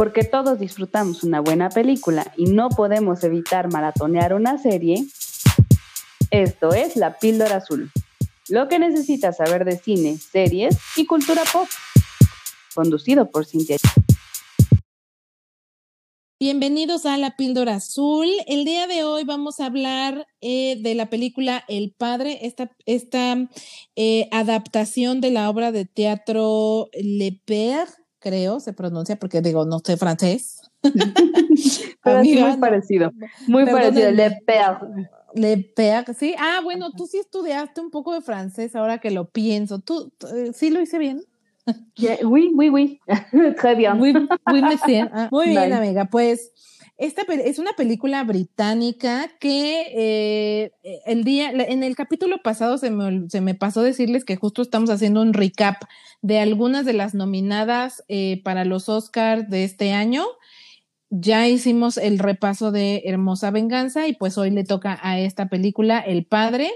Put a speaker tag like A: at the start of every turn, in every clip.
A: Porque todos disfrutamos una buena película y no podemos evitar maratonear una serie, esto es La Píldora Azul. Lo que necesitas saber de cine, series y cultura pop. Conducido por Cintia.
B: Bienvenidos a La Píldora Azul. El día de hoy vamos a hablar eh, de la película El Padre, esta, esta eh, adaptación de la obra de teatro Le Père, creo, se pronuncia porque digo, no sé francés.
A: Pero es muy parecido, muy parecido, Le Père.
B: Le Père, sí. Ah, bueno, tú sí estudiaste un poco de francés ahora que lo pienso. ¿Tú, eh, sí lo hice bien?
A: oui, oui, oui. Très bien.
B: Muy, ah, muy bien, amiga. Pues esta es una película británica que eh, el día, en el capítulo pasado se me, se me, pasó decirles que justo estamos haciendo un recap de algunas de las nominadas eh, para los Oscars de este año. Ya hicimos el repaso de Hermosa Venganza y pues hoy le toca a esta película El Padre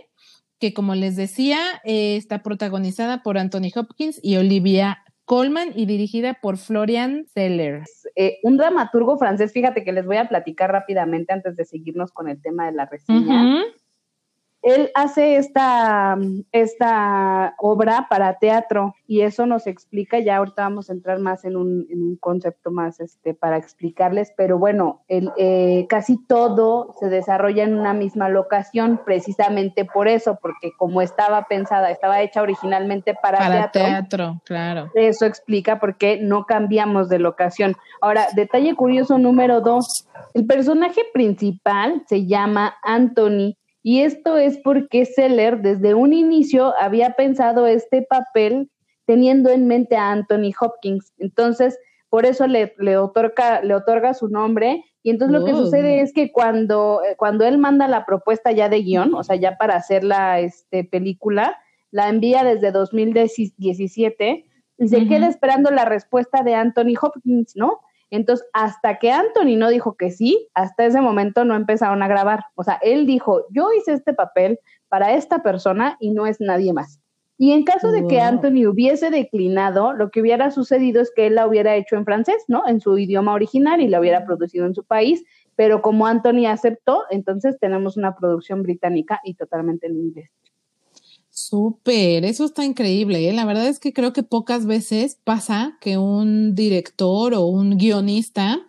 B: que como les decía, eh, está protagonizada por Anthony Hopkins y Olivia Colman y dirigida por Florian Zeller.
A: Eh, un dramaturgo francés, fíjate que les voy a platicar rápidamente antes de seguirnos con el tema de la reseña él hace esta, esta obra para teatro y eso nos explica, ya ahorita vamos a entrar más en un, en un concepto más este, para explicarles, pero bueno, el, eh, casi todo se desarrolla en una misma locación precisamente por eso, porque como estaba pensada, estaba hecha originalmente para,
B: para teatro, claro.
A: Eso explica por qué no cambiamos de locación. Ahora, detalle curioso número dos, el personaje principal se llama Anthony y esto es porque Seller desde un inicio había pensado este papel teniendo en mente a Anthony Hopkins. Entonces, por eso le, le, otorga, le otorga su nombre. Y entonces lo que oh. sucede es que cuando, eh, cuando él manda la propuesta ya de guion, o sea, ya para hacer la este, película, la envía desde 2017 y se queda esperando la respuesta de Anthony Hopkins, ¿no? Entonces, hasta que Anthony no dijo que sí, hasta ese momento no empezaron a grabar. O sea, él dijo, yo hice este papel para esta persona y no es nadie más. Y en caso de que Anthony hubiese declinado, lo que hubiera sucedido es que él la hubiera hecho en francés, ¿no? En su idioma original y la hubiera producido en su país. Pero como Anthony aceptó, entonces tenemos una producción británica y totalmente en inglés.
B: Súper, eso está increíble. ¿eh? La verdad es que creo que pocas veces pasa que un director o un guionista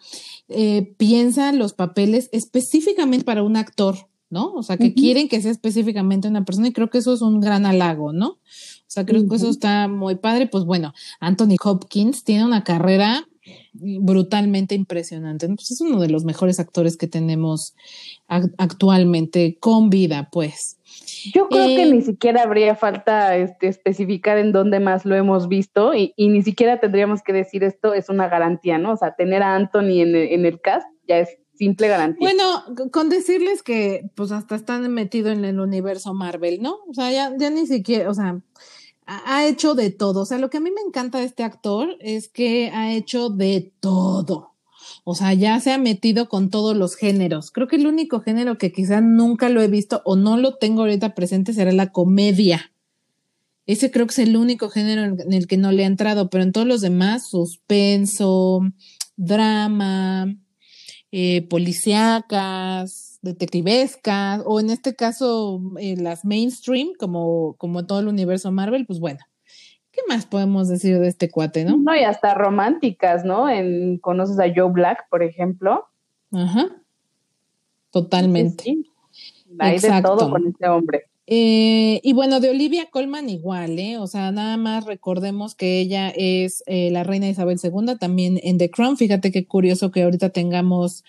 B: eh, piensa los papeles específicamente para un actor, ¿no? O sea, que quieren que sea específicamente una persona y creo que eso es un gran halago, ¿no? O sea, creo que eso está muy padre. Pues bueno, Anthony Hopkins tiene una carrera brutalmente impresionante. Pues es uno de los mejores actores que tenemos actualmente con vida, pues.
A: Yo creo que ni siquiera habría falta este, especificar en dónde más lo hemos visto y, ni siquiera tendríamos que decir esto es una garantía, ¿no? O sea, tener a Anthony en el, en el cast ya es simple garantía.
B: Bueno, con decirles que pues hasta están metidos en el universo Marvel, ¿no? O sea, ya, ya ni siquiera, o sea, ha hecho de todo. O sea, lo que a mí me encanta de este actor es que ha hecho de todo. O sea, ya se ha metido con todos los géneros. Creo que el único género que quizá nunca lo he visto o no lo tengo ahorita presente será la comedia. Ese creo que es el único género en el que no le ha entrado, pero en todos los demás, suspenso, drama, eh, policíacas, detectivescas, o en este caso eh, las mainstream, como, como todo el universo Marvel, pues bueno, ¿Qué más podemos decir de este cuate, no?
A: No, y hasta románticas, ¿no? En, ¿Conoces a Joe Black, por ejemplo?
B: Ajá. Totalmente.
A: Sí, Hay de todo con este hombre.
B: Eh, y bueno, de Olivia Colman igual, ¿eh? O sea, nada más recordemos que ella es eh, la reina Isabel II, también en The Crown. Fíjate qué curioso que ahorita tengamos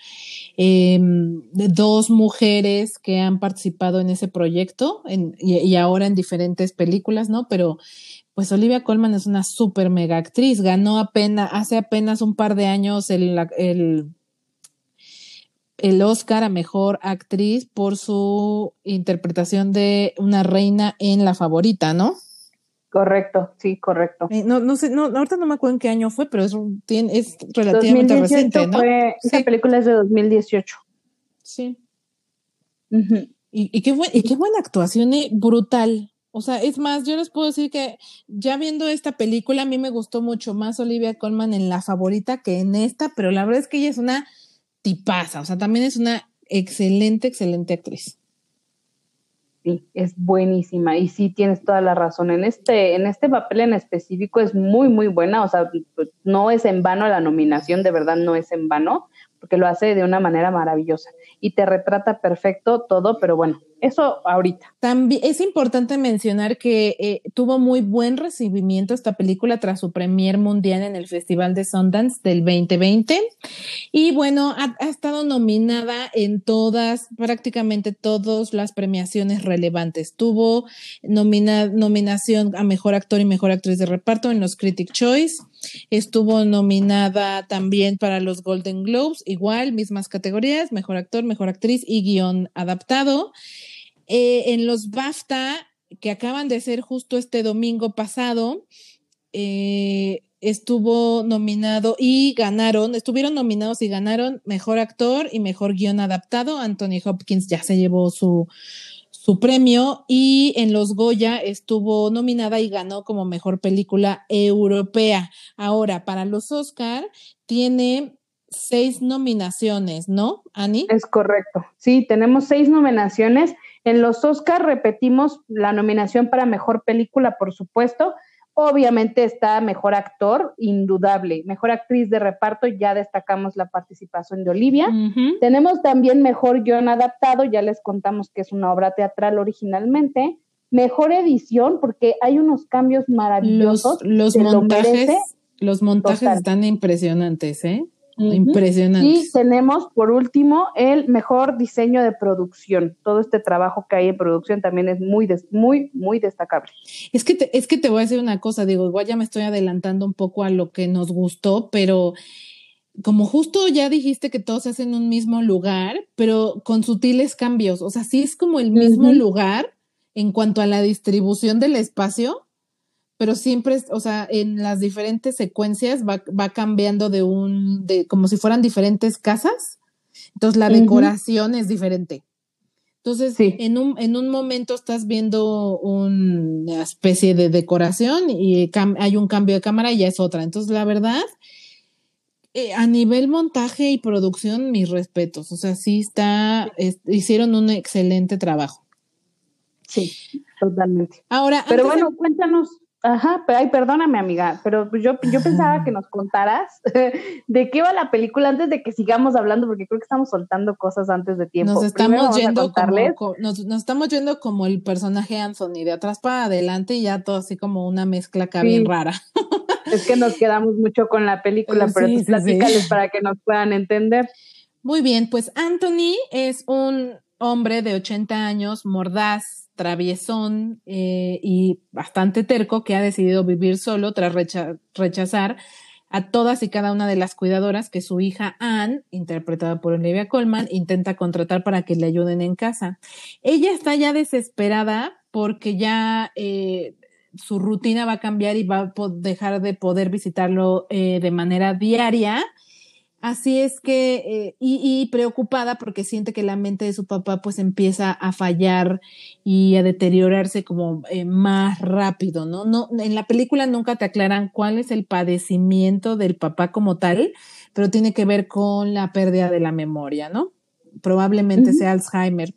B: em, dos mujeres que han participado en ese proyecto y, y, ahora en diferentes películas, ¿no? Pero pues Olivia Colman es una súper mega actriz. Ganó apenas, hace apenas un par de años el, el Oscar a Mejor Actriz por su interpretación de una reina en La Favorita, ¿no?
A: Correcto, sí, correcto.
B: Eh, no, no sé, no, ahorita no me acuerdo en qué año fue, pero es, es relativamente reciente, ¿no?
A: Fue, Esa película es de 2018.
B: Sí. y, y, qué buen, y qué buena actuación, eh, brutal. O sea, es más, yo les puedo decir que ya viendo esta película, a mí me gustó mucho más Olivia Colman en la favorita que en esta, pero la verdad es que ella es una tipaza, o sea, también es una excelente, excelente actriz.
A: Sí, es buenísima y sí tienes toda la razón. En este, en este papel en específico es muy, muy buena, o sea, no es en vano la nominación, de verdad no es en vano, porque lo hace de una manera maravillosa y te retrata perfecto todo, pero bueno, eso ahorita.
B: También es importante mencionar que eh, tuvo muy buen recibimiento esta película tras su premier mundial en el Festival de Sundance del 2020. Y bueno, ha, estado nominada en todas, prácticamente todas las premiaciones relevantes. Tuvo nominación a Mejor Actor y Mejor Actriz de Reparto en los Critic Choice. Estuvo nominada también para los Golden Globes, igual, mismas categorías, Mejor Actor, Mejor Actriz y Guión Adaptado. Eh, en los BAFTA, que acaban de ser justo este domingo pasado, eh, estuvo nominado y ganaron, estuvieron nominados y ganaron mejor actor y mejor guion adaptado. Anthony Hopkins ya se llevó su, su premio y en los Goya estuvo nominada y ganó como mejor película europea. Ahora, para los Oscar, tiene seis nominaciones, ¿no, Ani?
A: Es correcto. Sí, tenemos seis nominaciones en los Oscars repetimos la nominación para mejor película, por supuesto. Obviamente está mejor actor, indudable. Mejor actriz de reparto, ya destacamos la participación de Olivia. Tenemos también mejor guion adaptado, ya les contamos que es una obra teatral originalmente. Mejor edición, porque hay unos cambios maravillosos.
B: Los, montajes, los montajes están impresionantes, ¿eh? Impresionante.
A: Y tenemos por último el mejor diseño de producción. Todo este trabajo que hay en producción también es muy, muy, muy destacable.
B: Es que, te, es que te voy a decir una cosa, digo, igual ya me estoy adelantando un poco a lo que nos gustó, pero como justo ya dijiste que todos se hacen en un mismo lugar, pero con sutiles cambios. O sea, sí es como el mismo lugar en cuanto a la distribución del espacio, pero siempre, o sea, en las diferentes secuencias va, va cambiando de un, de como si fueran diferentes casas. Entonces la decoración es diferente. Entonces, en, un, en un momento estás viendo una especie de decoración y hay un cambio de cámara y ya es otra. Entonces, la verdad, eh, a nivel montaje y producción, mis respetos. O sea, sí está, hicieron un excelente trabajo.
A: Sí, totalmente.
B: Ahora,
A: pero bueno, cuéntanos. Ajá, pero ay, perdóname, amiga, pero yo, yo pensaba que nos contaras de qué va la película antes de que sigamos hablando, porque creo que estamos soltando cosas antes de tiempo.
B: Nos estamos yendo como, nos, estamos yendo como el personaje Anthony, de atrás para adelante y ya todo así como una mezcla acá bien rara.
A: Es que nos quedamos mucho con la película, pero sí, platícales para que nos puedan entender.
B: Muy bien, pues Anthony es un hombre de 80 años, mordaz, traviesón eh, y bastante terco que ha decidido vivir solo tras rechazar a todas y cada una de las cuidadoras que su hija Anne, interpretada por Olivia Colman, intenta contratar para que le ayuden en casa. Ella está ya desesperada porque ya eh, su rutina va a cambiar y va a dejar de poder visitarlo eh, de manera diaria Así es que, eh, y, preocupada porque siente que la mente de su papá pues empieza a fallar y a deteriorarse como eh, más rápido, ¿no? ¿no? En la película nunca te aclaran cuál es el padecimiento del papá como tal, pero tiene que ver con la pérdida de la memoria, ¿no? Probablemente sea Alzheimer.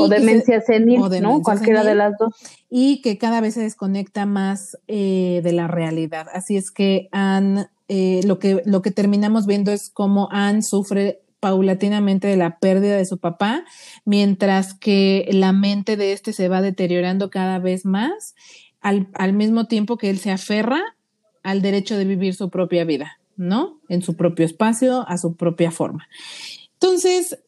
A: o demencia senil, ¿no? Cualquiera de las dos.
B: Y que cada vez se desconecta más eh, de la realidad. Así es que han eh, lo, que, lo que terminamos viendo es cómo Anne sufre paulatinamente de la pérdida de su papá, mientras que la mente de este se va deteriorando cada vez más, al, al mismo tiempo que él se aferra al derecho de vivir su propia vida, ¿no? En su propio espacio, a su propia forma. Entonces,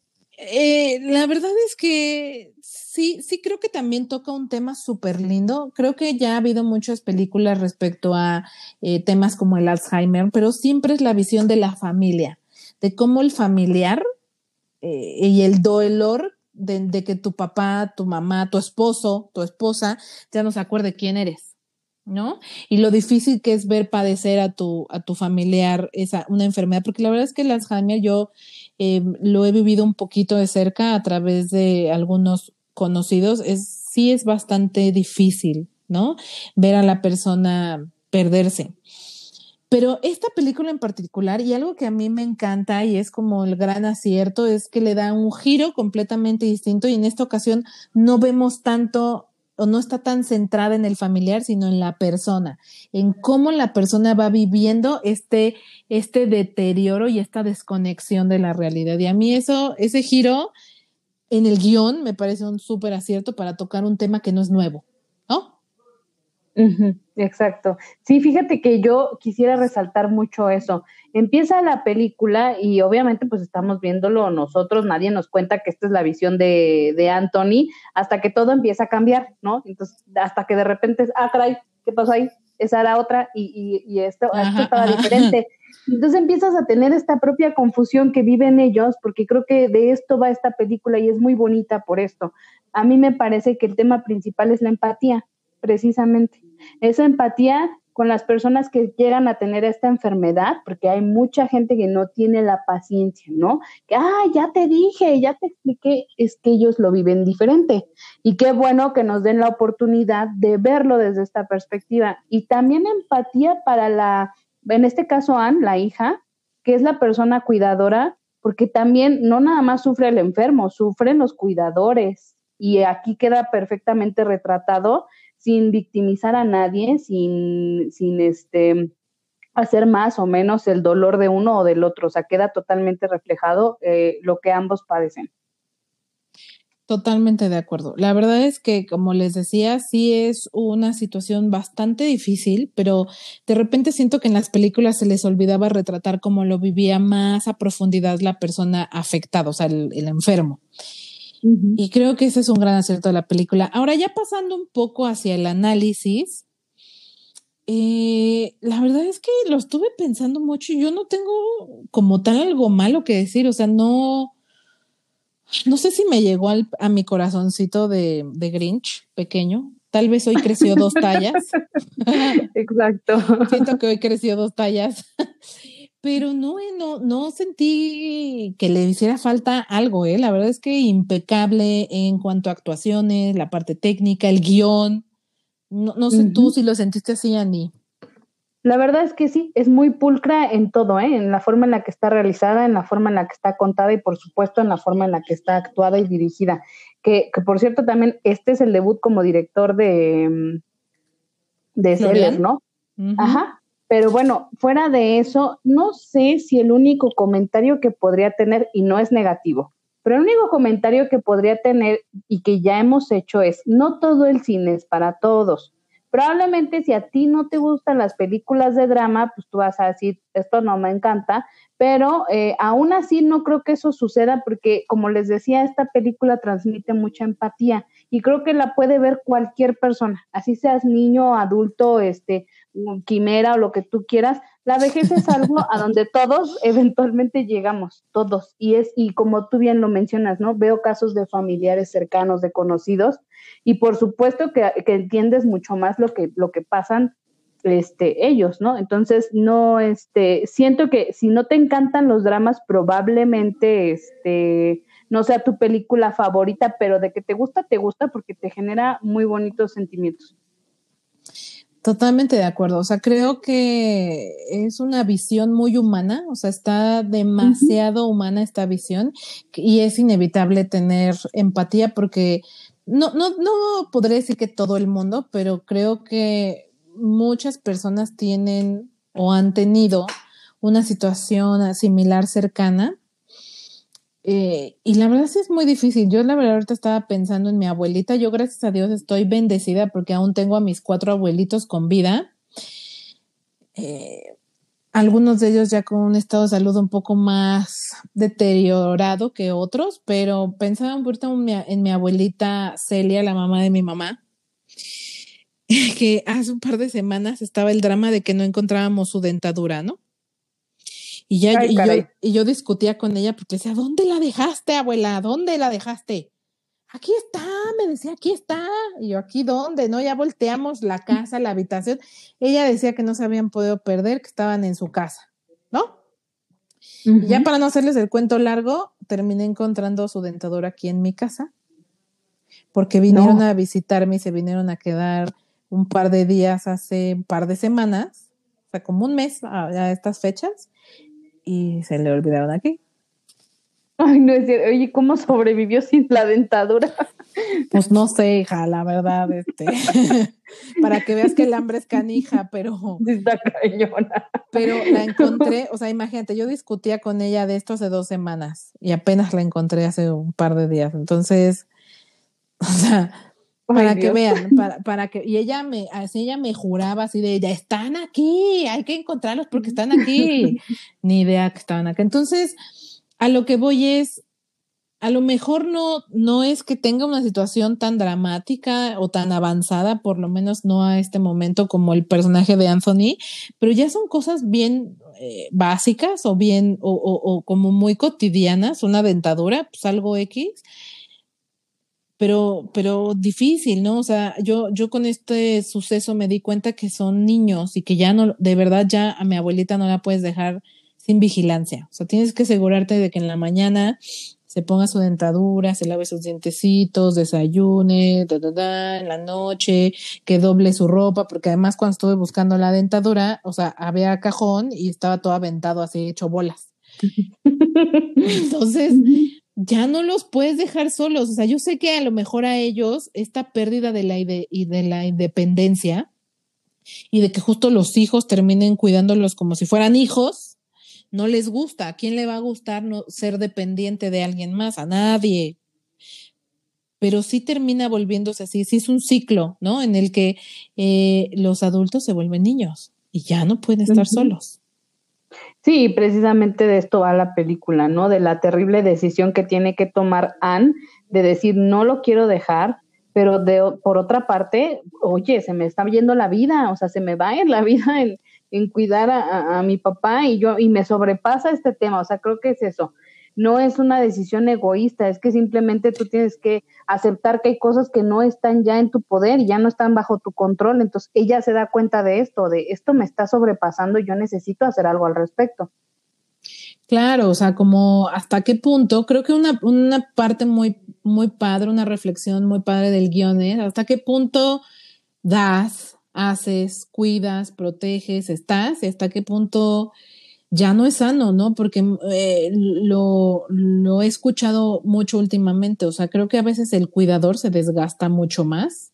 B: eh, la verdad es que sí, sí creo que también toca un tema súper lindo. Creo que ya ha habido muchas películas respecto a eh, temas como el Alzheimer, pero siempre es la visión de la familia, de cómo el familiar eh, y el dolor de, de, que tu papá, tu mamá, tu esposo, tu esposa ya no se acuerde quién eres. ¿No? Y lo difícil que es ver padecer a tu, a tu familiar esa, una enfermedad, porque la verdad es que el Alzheimer yo eh, lo he vivido un poquito de cerca a través de algunos conocidos. Es sí es bastante difícil, ¿no? Ver a la persona perderse. Pero esta película en particular, y algo que a mí me encanta y es como el gran acierto, es que le da un giro completamente distinto y en esta ocasión no vemos tanto o no está tan centrada en el familiar, sino en la persona, en cómo la persona va viviendo este, este deterioro y esta desconexión de la realidad. Y a mí eso, ese giro en el guion me parece un súper acierto para tocar un tema que no es nuevo, ¿no?
A: Exacto. Sí, fíjate que yo quisiera resaltar mucho eso. Empieza la película y obviamente pues estamos viéndolo nosotros, nadie nos cuenta que esta es la visión de, de Anthony hasta que todo empieza a cambiar, ¿no? Entonces, hasta que de repente, ah, caray, ¿qué pasó ahí? Esa era otra y, y, esto, esto estaba diferente. Entonces empiezas a tener esta propia confusión que viven ellos, porque creo que de esto va esta película y es muy bonita por esto. A mí me parece que el tema principal es la empatía precisamente. Esa empatía con las personas que llegan a tener esta enfermedad, porque hay mucha gente que no tiene la paciencia, ¿no? Que, ah, ya te dije, ya te expliqué, es que ellos lo viven diferente. Y qué bueno que nos den la oportunidad de verlo desde esta perspectiva. Y también empatía para la, en este caso, Anne, la hija, que es la persona cuidadora, porque también no nada más sufre el enfermo, sufren los cuidadores. Y aquí queda perfectamente retratado sin victimizar a nadie, sin, sin este, hacer más o menos el dolor de uno o del otro. O sea, queda totalmente reflejado eh, lo que ambos padecen.
B: Totalmente de acuerdo. La verdad es que, como les decía, sí es una situación bastante difícil, pero de repente siento que en las películas se les olvidaba retratar cómo lo vivía más a profundidad la persona afectada, o sea, el, el enfermo. Y creo que ese es un gran acierto de la película. Ahora, ya pasando un poco hacia el análisis, eh, la verdad es que lo estuve pensando mucho y yo no tengo como tal algo malo que decir, o sea, no, no sé si me llegó a mi corazoncito de, de Grinch pequeño. Tal vez hoy creció dos tallas.
A: Exacto.
B: Siento que hoy creció dos tallas pero no, eh, no, no sentí que le hiciera falta algo, ¿eh? La verdad es que impecable en cuanto a actuaciones, la parte técnica, el guion. No, no sé tú si lo sentiste así, Andy.
A: La verdad es que sí, es muy pulcra en todo, ¿eh? en la forma en la que está realizada, en la forma en la que está contada y por supuesto en la forma en la que está actuada y dirigida. Que, que por cierto también este es el debut como director de, mm, de Seller, ¿no? Ajá, pero bueno, fuera de eso, no sé si el único comentario que podría tener, y no es negativo, pero el único comentario que podría tener y que ya hemos hecho es, no todo el cine es para todos. Probablemente si a ti no te gustan las películas de drama, pues tú vas a decir, esto no me encanta, pero eh, aún así no creo que eso suceda porque, como les decía, esta película transmite mucha empatía y creo que la puede ver cualquier persona, así seas niño, adulto, este, quimera o lo que tú quieras, la vejez es algo a donde todos eventualmente llegamos, todos. Y es, y como tú bien lo mencionas, ¿no? Veo casos de familiares cercanos, de conocidos, y por supuesto que, entiendes mucho más lo que, lo que pasan este, ellos, ¿no? Entonces, no, este, siento que si no te encantan los dramas, probablemente, este, no sea tu película favorita, pero de que te gusta, te gusta porque te genera muy bonitos sentimientos.
B: Totalmente de acuerdo. O sea, creo que es una visión muy humana, o sea, está demasiado humana esta visión y es inevitable tener empatía porque no, no, no podré decir que todo el mundo, pero creo que muchas personas tienen o han tenido una situación similar cercana eh, y la verdad sí es muy difícil. Yo la verdad ahorita estaba pensando en mi abuelita. Yo gracias a Dios estoy bendecida porque aún tengo a mis cuatro abuelitos con vida. Eh, algunos de ellos ya con un estado de salud un poco más deteriorado que otros, pero pensaba ahorita en en mi abuelita Celia, la mamá de mi mamá, que hace un par de semanas estaba el drama de que no encontrábamos su dentadura, ¿no? Y, ya, y, yo, y yo discutía con ella porque decía, ¿dónde la dejaste, abuela? ¿Dónde la dejaste? Aquí está, me decía, aquí está. Y yo, ¿aquí dónde? No, ya volteamos la casa, la habitación. Ella decía que no se habían podido perder, que estaban en su casa, ¿no? Y ya para no hacerles el cuento largo, terminé encontrando su dentadura aquí en mi casa. porque vinieron a visitarme y se vinieron a quedar un par de días hace un par de semanas, o sea, como un mes a estas fechas, y se le olvidaron aquí.
A: Ay, no es cierto. Oye, ¿cómo sobrevivió sin la dentadura?
B: Pues no sé, hija, la verdad, este, para que veas que el hambre es canija, pero.
A: Está cañona.
B: Pero la encontré, o sea, imagínate, yo discutía con ella de esto hace dos semanas y apenas la encontré hace un par de días. Entonces, o sea, para que vean, para, para, que, y ella me, así ella me juraba así de, ya están aquí, hay que encontrarlos porque están aquí. Ni idea que estaban acá. Entonces, a lo que voy es, a lo mejor no, no es que tenga una situación tan dramática o tan avanzada, por lo menos no a este momento como el personaje de Anthony, pero ya son cosas bien eh, básicas o bien, o, o, como muy cotidianas, una dentadura, pues algo X, pero, pero difícil, ¿no? O sea, yo, yo con este suceso me di cuenta que son niños y que ya no, de verdad ya a mi abuelita no la puedes dejar sin vigilancia. O sea, tienes que asegurarte de que en la mañana se ponga su dentadura, se lave sus dientecitos, desayune, da, da, da, en la noche, que doble su ropa, porque además cuando estuve buscando la dentadura, o sea, había cajón y estaba todo aventado así, hecho bolas. Entonces, ya no los puedes dejar solos. O sea, yo sé que a lo mejor a ellos esta pérdida de la, y de la independencia y de que justo los hijos terminen cuidándolos como si fueran hijos, no les gusta. ¿A quién le va a gustar no, ser dependiente de alguien más? A nadie. Pero sí termina volviéndose así, sí es un ciclo, ¿no? En el que eh, los adultos se vuelven niños y ya no pueden estar solos.
A: Sí, precisamente de esto va la película, ¿no? De la terrible decisión que tiene que tomar Anne de decir, no lo quiero dejar, pero de, por otra parte, oye, se me está yendo la vida, o sea, se me va a ir la vida en, en cuidar a, mi papá y yo y me sobrepasa este tema, o sea, creo que es eso. No es una decisión egoísta, es que simplemente tú tienes que aceptar que hay cosas que no están ya en tu poder y ya no están bajo tu control. Entonces ella se da cuenta de esto, de esto me está sobrepasando yo necesito hacer algo al respecto.
B: Claro, o sea, como hasta qué punto, creo que una, una parte muy, muy padre, una reflexión muy padre del guion es hasta qué punto das haces, cuidas, proteges, estás y hasta qué punto ya no es sano, ¿no? Porque eh, lo, lo, he escuchado mucho últimamente, o sea, creo que a veces el cuidador se desgasta mucho más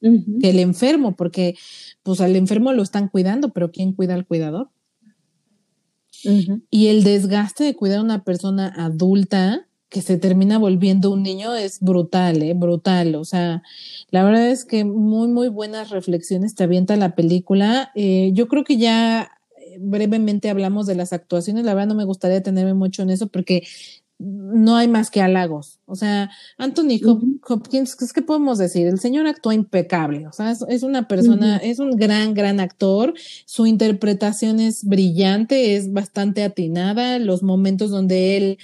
B: que el enfermo, porque pues al enfermo lo están cuidando, pero ¿quién cuida al cuidador? Y el desgaste de cuidar a una persona adulta, que se termina volviendo un niño es brutal, ¿eh? Brutal. O sea, la verdad es que muy, muy buenas reflexiones te avienta la película. Eh, yo creo que ya brevemente hablamos de las actuaciones. La verdad no me gustaría detenerme mucho en eso porque no hay más que halagos. O sea, Anthony Hopkins, ¿qué podemos decir? El señor actúa impecable. O sea, es, una persona, es un gran, gran actor. Su interpretación es brillante, es bastante atinada. Los momentos donde él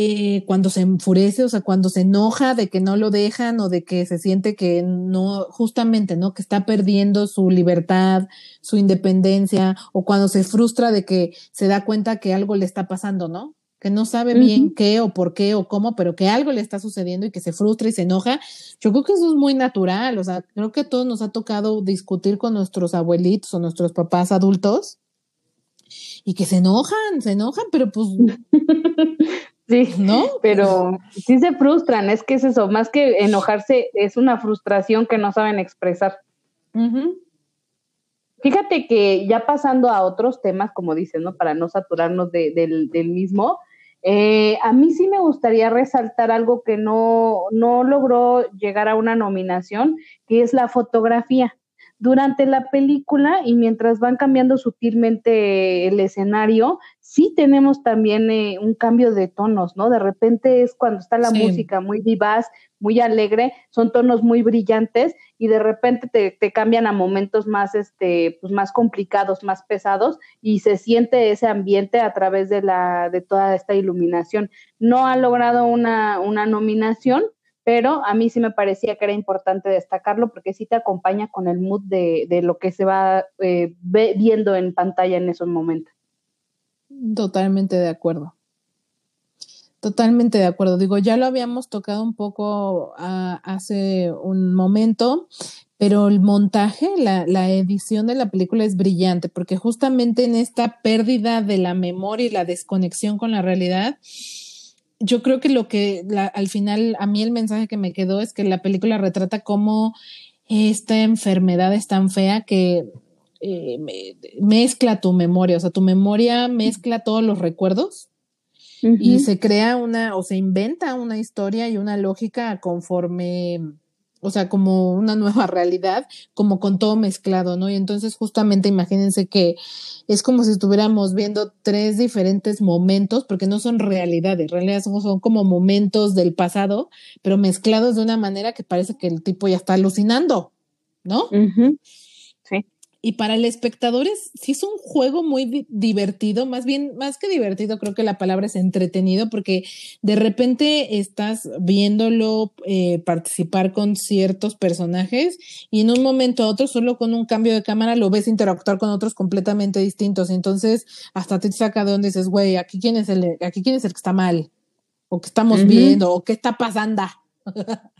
B: eh, cuando se enfurece, o sea, cuando se enoja de que no lo dejan o de que se siente que no, justamente, ¿no? Que está perdiendo su libertad, su independencia, o cuando se frustra de que se da cuenta que algo le está pasando, ¿no? Que no sabe bien qué o por qué o cómo, pero que algo le está sucediendo y que se frustra y se enoja. Yo creo que eso es muy natural, o sea, creo que a todos nos ha tocado discutir con nuestros abuelitos o nuestros papás adultos y que se enojan, se enojan, pero pues
A: Sí, ¿no? Pero sí se frustran, es que es eso, más que enojarse, es una frustración que no saben expresar. Fíjate que ya pasando a otros temas, como dicen, ¿no? Para no saturarnos del, mismo, eh, a mí sí me gustaría resaltar algo que no, no logró llegar a una nominación, que es la fotografía durante la película y mientras van cambiando sutilmente el escenario, sí tenemos también eh, un cambio de tonos, ¿no? De repente es cuando está la música muy vivaz, muy alegre, son tonos muy brillantes y de repente te, te, cambian a momentos más, este, pues más complicados, más pesados y se siente ese ambiente a través de la, de toda esta iluminación. No ha logrado una, una nominación, pero a mí sí me parecía que era importante destacarlo porque sí te acompaña con el mood de, lo que se va eh, viendo en pantalla en esos momentos.
B: Totalmente de acuerdo. Totalmente de acuerdo. Digo, ya lo habíamos tocado un poco ah, hace un momento, pero el montaje, la, la, edición de la película es brillante, porque justamente en esta pérdida de la memoria y la desconexión con la realidad, yo creo que lo que al final a mí el mensaje que me quedó es que la película retrata cómo esta enfermedad es tan fea que eh, mezcla tu memoria, o sea, tu memoria mezcla todos los recuerdos y se crea una o se inventa una historia y una lógica conforme, o sea, como una nueva realidad, como con todo mezclado, ¿no? Y entonces justamente imagínense que es como si estuviéramos viendo tres diferentes momentos, porque no son realidades, en realidad son, como momentos del pasado, pero mezclados de una manera que parece que el tipo ya está alucinando, ¿no? Y para el espectador es, sí es un juego muy divertido, más bien, más que divertido, creo que la palabra es entretenido, porque de repente estás viéndolo eh, participar con ciertos personajes y en un momento a otro, solo con un cambio de cámara, lo ves interactuar con otros completamente distintos. Entonces, hasta te saca de donde dices, güey, aquí quién es el, aquí quién es el que está mal, o que estamos viendo, o qué está pasando.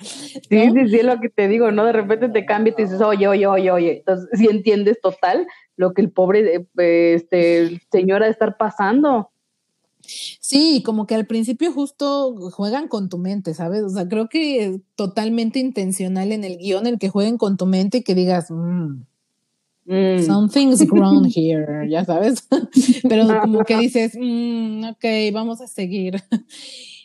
A: Sí, sí, sí, lo que te digo, ¿no? De repente te cambia y te dices, oye, oye, oye, oye. Entonces, si entiendes total lo que el pobre eh, este, señor ha de estar pasando.
B: Sí, como que al principio justo juegan con tu mente, ¿sabes? O sea, creo que es totalmente intencional en el guion el que jueguen con tu mente y que digas, mmm, something's wrong here, ya sabes. Pero como que dices, mm, ok, vamos a seguir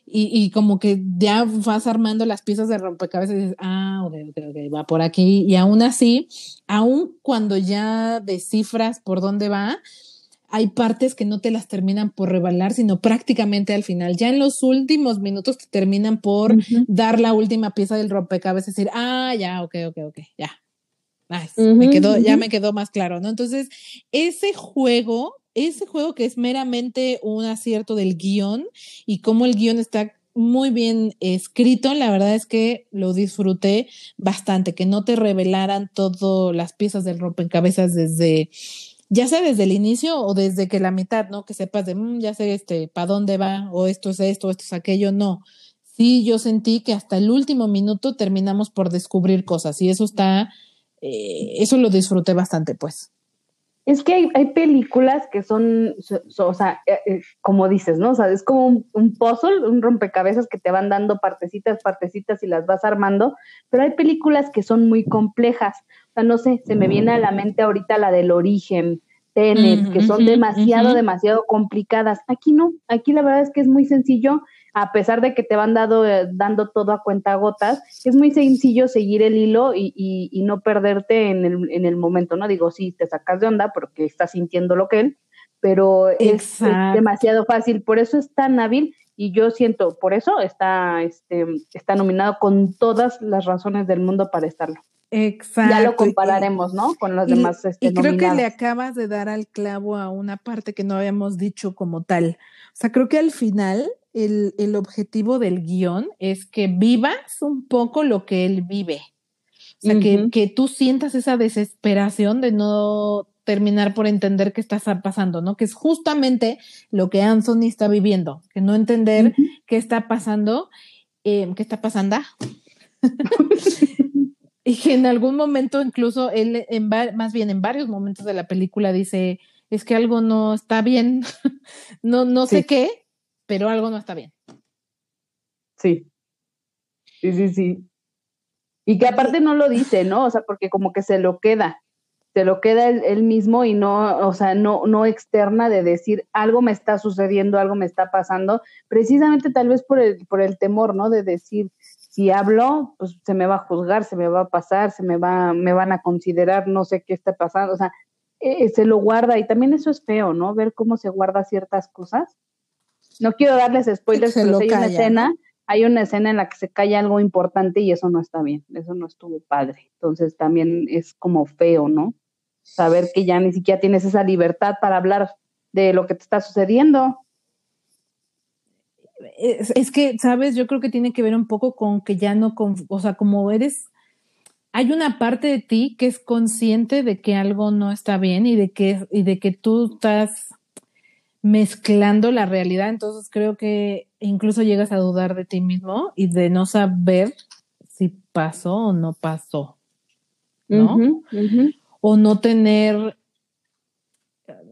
B: y, y, como que ya vas armando las piezas de rompecabezas y dices, ah, ok, ok, ok, va por aquí. Y aún así, aún cuando ya descifras por dónde va, hay partes que no te las terminan por revelar, sino prácticamente al final. Ya en los últimos minutos te terminan por dar la última pieza del rompecabezas y decir, ah, ya, ok, ok, ok, ya. me quedó, ya me quedó más claro, ¿no? Entonces, ese juego ese juego que es meramente un acierto del guion y cómo el guion está muy bien escrito, la verdad es que lo disfruté bastante, que no te revelaran todas las piezas del rompecabezas desde, ya sea desde el inicio o desde que la mitad, ¿no? Que sepas de, mm, ya sé, este, para dónde va, o esto es esto, esto es aquello, no. Sí, yo sentí que hasta el último minuto terminamos por descubrir cosas y eso está, eh, eso lo disfruté bastante, pues.
A: Es que hay, hay películas que son, o sea, eh, eh, como dices, ¿no? O sea, es como un, un, puzzle, un rompecabezas que te van dando partecitas, partecitas y las vas armando, pero hay películas que son muy complejas. O sea, no sé, se me viene a la mente ahorita la del origen, Tenet, que son demasiado, demasiado complicadas. Aquí no, aquí la verdad es que es muy sencillo a pesar de que te van dado, eh, dando todo a cuenta gotas, es muy sencillo seguir el hilo y, y, no perderte en el, en el, momento, ¿no? Digo, sí, te sacas de onda porque estás sintiendo lo que él, pero es, demasiado fácil, por eso es tan hábil y yo siento, por eso está, este, está nominado con todas las razones del mundo para estarlo.
B: Exacto.
A: Ya lo compararemos, ¿no? Con los demás.
B: Este, y creo que le acabas de dar al clavo a una parte que no habíamos dicho como tal. O sea, creo que al final el, el objetivo del guion es que vivas un poco lo que él vive. O sea, que, que tú sientas esa desesperación de no terminar por entender qué está pasando, ¿no? Que es justamente lo que Anthony está viviendo, que no entender qué está pasando, eh, qué está pasando. y que en algún momento, incluso él, en más bien en varios momentos de la película, dice, es que algo no está bien, no, no sé qué, pero algo no está bien.
A: Sí. Sí, sí, sí. Y que aparte no lo dice, ¿no? O sea, porque como que se lo queda, se lo queda él, mismo y no, o sea, no, no externa de decir algo me está sucediendo, algo me está pasando, precisamente tal vez por el, por el temor, ¿no? De decir, si hablo, pues se me va a juzgar, se me va a pasar, se me va, me van a considerar, no sé qué está pasando, o sea, eh, se lo guarda y también eso es feo, ¿no? Ver cómo se guarda ciertas cosas no quiero darles spoilers, pero hay una escena, hay una escena en la que se calla algo importante y eso no está bien, eso no estuvo padre. Entonces también es como feo, ¿no? Saber que ya ni siquiera tienes esa libertad para hablar de lo que te está sucediendo.
B: Es, que, sabes, yo creo que tiene que ver un poco con que ya no, o sea, como eres, hay una parte de ti que es consciente de que algo no está bien y de que, y de que tú estás mezclando la realidad, entonces creo que incluso llegas a dudar de ti mismo y de no saber si pasó o no pasó, ¿no? O no tener,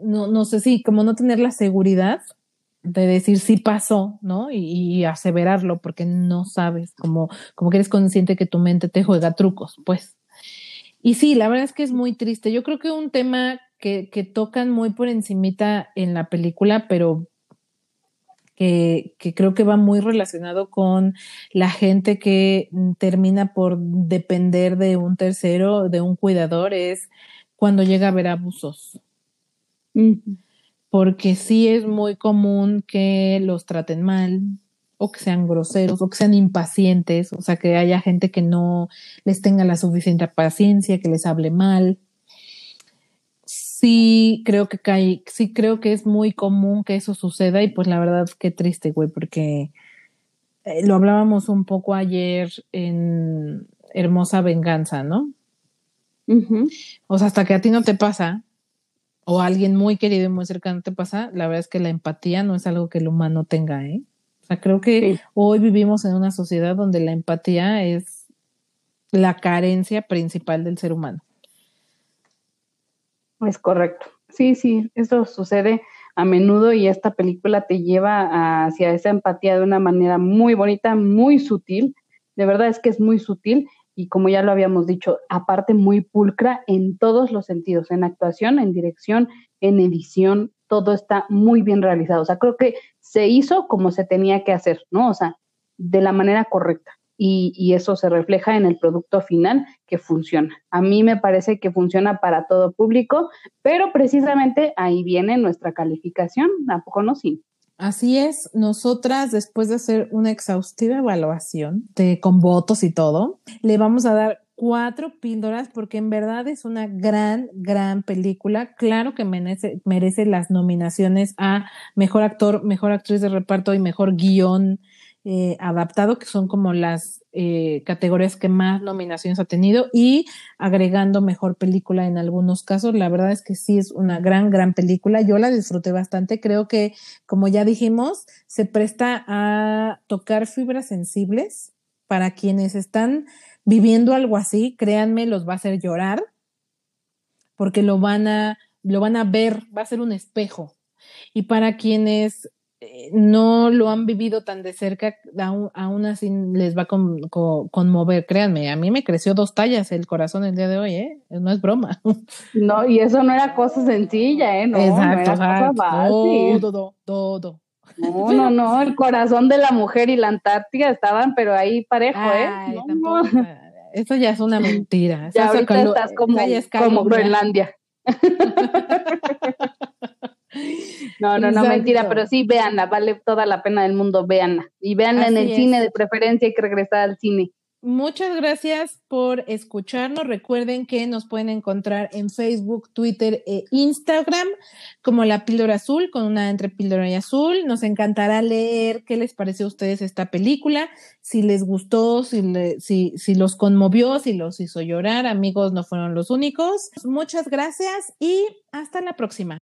B: no, no sé si, como no tener la seguridad de decir si pasó, ¿no? Y, aseverarlo porque no sabes, como, como que eres consciente que tu mente te juega trucos, pues. Y sí, la verdad es que es muy triste. Yo creo que un tema que, que tocan muy por encimita en la película, pero que, que, creo que va muy relacionado con la gente que termina por depender de un tercero, de un cuidador, es cuando llega a haber abusos porque sí es muy común que los traten mal o que sean groseros o que sean impacientes, o sea, que haya gente que no les tenga la suficiente paciencia, que les hable mal. Sí creo que cae, sí creo que es muy común que eso suceda y pues la verdad qué triste, güey, porque eh, lo hablábamos un poco ayer en Hermosa Venganza, ¿no? O sea, hasta que a ti no te pasa, o alguien muy querido y muy cercano te pasa, la verdad es que la empatía no es algo que el humano tenga, ¿eh? O sea, creo que hoy vivimos en una sociedad donde la empatía es la carencia principal del ser humano.
A: Es correcto. Sí, sí, eso sucede a menudo y esta película te lleva hacia esa empatía de una manera muy bonita, muy sutil. De verdad es que es muy sutil y como ya lo habíamos dicho, aparte muy pulcra en todos los sentidos, en actuación, en dirección, en edición, todo está muy bien realizado. O sea, creo que se hizo como se tenía que hacer, ¿no? O sea, de la manera correcta. Y, eso se refleja en el producto final que funciona. A mí me parece que funciona para todo público, pero precisamente ahí viene nuestra calificación, tampoco no sí.
B: Así es, nosotras después de hacer una exhaustiva evaluación de, con votos y todo, le vamos a dar cuatro píldoras porque en verdad es una gran, gran película. Claro que merece, merece las nominaciones a Mejor Actor, Mejor Actriz de Reparto y Mejor Guión eh, adaptado, que son como las eh, categorías que más nominaciones ha tenido, y agregando mejor película en algunos casos. La verdad es que sí es una gran, gran película. Yo la disfruté bastante. Creo que, como ya dijimos, se presta a tocar fibras sensibles para quienes están viviendo algo así. Créanme, los va a hacer llorar porque lo van a, lo van a ver, va a ser un espejo. Y para quienes no lo han vivido tan de cerca, aún, así les va a conmover, créanme, a mí me creció dos tallas el corazón el día de hoy, ¿eh? No es broma.
A: No, y eso no era cosa sencilla, ¿eh? No, exacto,
B: todo, todo.
A: No, no, no, el corazón de la mujer y la Antártida estaban, pero ahí parejo, ¿eh?
B: Eso ya es una mentira.
A: Ya ahorita estás como, como Groenlandia. No, no, no, mentira, pero sí, véanla, vale toda la pena del mundo, véanla. Y véanla en el cine de preferencia, hay que regresar al cine.
B: Muchas gracias por escucharnos. Recuerden que nos pueden encontrar en Facebook, Twitter e Instagram como la píldora azul con una entre píldora y azul. Nos encantará leer qué les pareció a ustedes esta película, si les gustó, si, si, si los conmovió, si los hizo llorar. Amigos, no fueron los únicos. Muchas gracias y hasta la próxima.